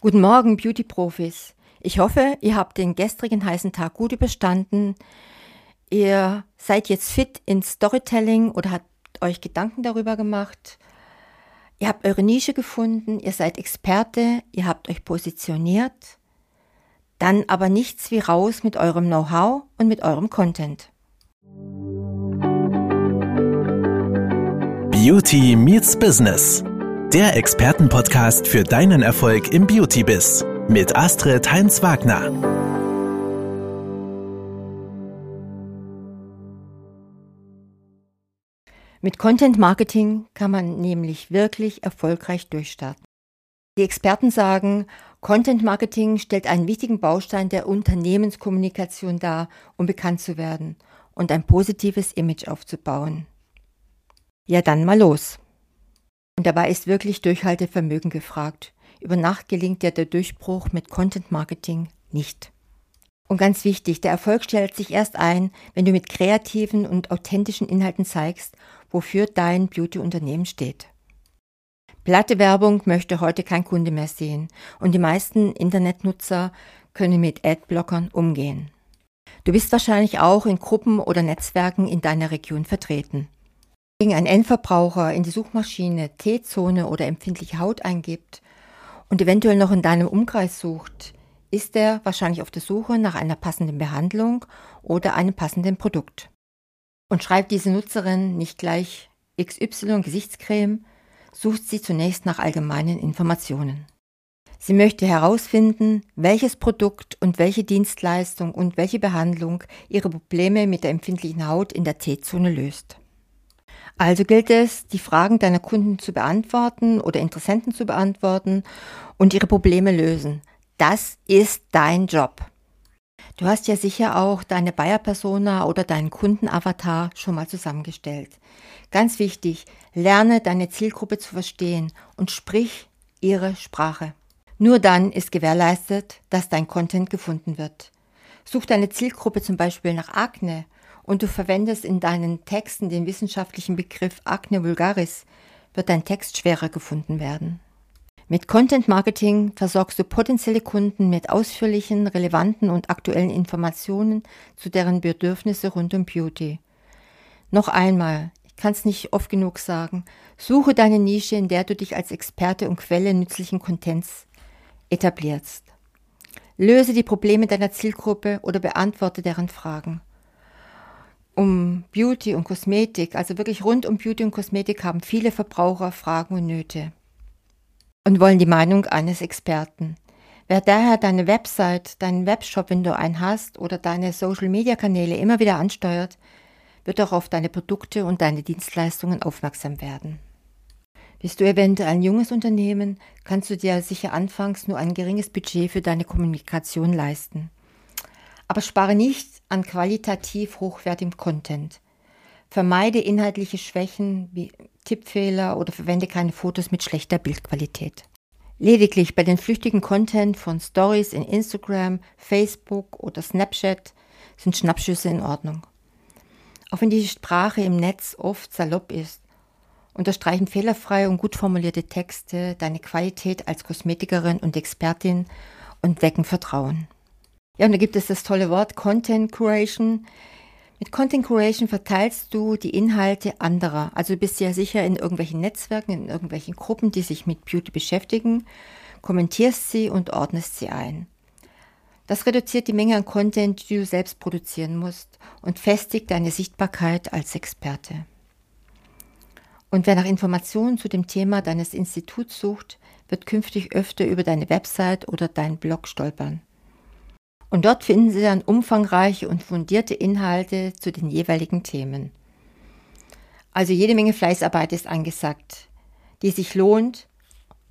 Guten Morgen, Beauty-Profis. Ich hoffe, ihr habt den gestrigen heißen Tag gut überstanden. Ihr seid jetzt fit in Storytelling oder habt euch Gedanken darüber gemacht. Ihr habt eure Nische gefunden, ihr seid Experte, ihr habt euch positioniert. Dann aber nichts wie raus mit eurem Know-how und mit eurem Content. Beauty meets Business. Der Expertenpodcast für deinen Erfolg im Beauty-Biz mit Astrid Heinz-Wagner. Mit Content Marketing kann man nämlich wirklich erfolgreich durchstarten. Die Experten sagen, Content Marketing stellt einen wichtigen Baustein der Unternehmenskommunikation dar, um bekannt zu werden und ein positives Image aufzubauen. Ja, dann mal los. Und dabei ist wirklich Durchhaltevermögen gefragt. Über Nacht gelingt ja der Durchbruch mit Content Marketing nicht. Und ganz wichtig, der Erfolg stellt sich erst ein, wenn du mit kreativen und authentischen Inhalten zeigst, wofür dein Beauty-Unternehmen steht. Platte Werbung möchte heute kein Kunde mehr sehen und die meisten Internetnutzer können mit Adblockern umgehen. Du bist wahrscheinlich auch in Gruppen oder Netzwerken in deiner Region vertreten gegen ein Endverbraucher in die Suchmaschine T-Zone oder empfindliche Haut eingibt und eventuell noch in deinem Umkreis sucht, ist er wahrscheinlich auf der Suche nach einer passenden Behandlung oder einem passenden Produkt. Und schreibt diese Nutzerin nicht gleich XY Gesichtscreme, sucht sie zunächst nach allgemeinen Informationen. Sie möchte herausfinden, welches Produkt und welche Dienstleistung und welche Behandlung ihre Probleme mit der empfindlichen Haut in der T-Zone löst. Also gilt es, die Fragen deiner Kunden zu beantworten oder Interessenten zu beantworten und ihre Probleme lösen. Das ist dein Job. Du hast ja sicher auch deine Buyer-Persona oder deinen Kundenavatar schon mal zusammengestellt. Ganz wichtig, lerne deine Zielgruppe zu verstehen und sprich ihre Sprache. Nur dann ist gewährleistet, dass dein Content gefunden wird. Such deine Zielgruppe zum Beispiel nach Akne und du verwendest in deinen Texten den wissenschaftlichen Begriff Acne vulgaris, wird dein Text schwerer gefunden werden. Mit Content Marketing versorgst du potenzielle Kunden mit ausführlichen, relevanten und aktuellen Informationen zu deren Bedürfnisse rund um Beauty. Noch einmal, ich kann es nicht oft genug sagen, suche deine Nische, in der du dich als Experte und Quelle nützlichen Contents etablierst. Löse die Probleme deiner Zielgruppe oder beantworte deren Fragen um Beauty und Kosmetik, also wirklich rund um Beauty und Kosmetik haben viele Verbraucher Fragen und Nöte und wollen die Meinung eines Experten. Wer daher deine Website, deinen Webshop, wenn du einen hast, oder deine Social-Media-Kanäle immer wieder ansteuert, wird auch auf deine Produkte und deine Dienstleistungen aufmerksam werden. Bist du eventuell ein junges Unternehmen, kannst du dir sicher anfangs nur ein geringes Budget für deine Kommunikation leisten. Aber spare nicht an qualitativ hochwertigem Content. Vermeide inhaltliche Schwächen wie Tippfehler oder verwende keine Fotos mit schlechter Bildqualität. Lediglich bei den flüchtigen Content von Stories in Instagram, Facebook oder Snapchat sind Schnappschüsse in Ordnung. Auch wenn die Sprache im Netz oft salopp ist, unterstreichen fehlerfreie und gut formulierte Texte deine Qualität als Kosmetikerin und Expertin und wecken Vertrauen. Ja, und da gibt es das tolle Wort Content Curation. Mit Content Curation verteilst du die Inhalte anderer. Also du bist ja sicher in irgendwelchen Netzwerken, in irgendwelchen Gruppen, die sich mit Beauty beschäftigen, kommentierst sie und ordnest sie ein. Das reduziert die Menge an Content, die du selbst produzieren musst und festigt deine Sichtbarkeit als Experte. Und wer nach Informationen zu dem Thema deines Instituts sucht, wird künftig öfter über deine Website oder deinen Blog stolpern. Und dort finden Sie dann umfangreiche und fundierte Inhalte zu den jeweiligen Themen. Also jede Menge Fleißarbeit ist angesagt, die sich lohnt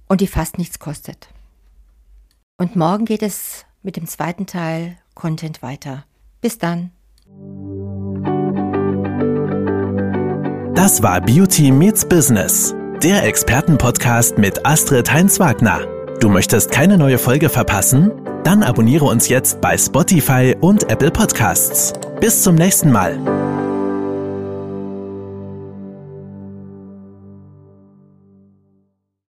und die fast nichts kostet. Und morgen geht es mit dem zweiten Teil Content weiter. Bis dann. Das war Beauty Meets Business, der Expertenpodcast mit Astrid Heinz-Wagner. Du möchtest keine neue Folge verpassen? Dann abonniere uns jetzt bei Spotify und Apple Podcasts. Bis zum nächsten Mal.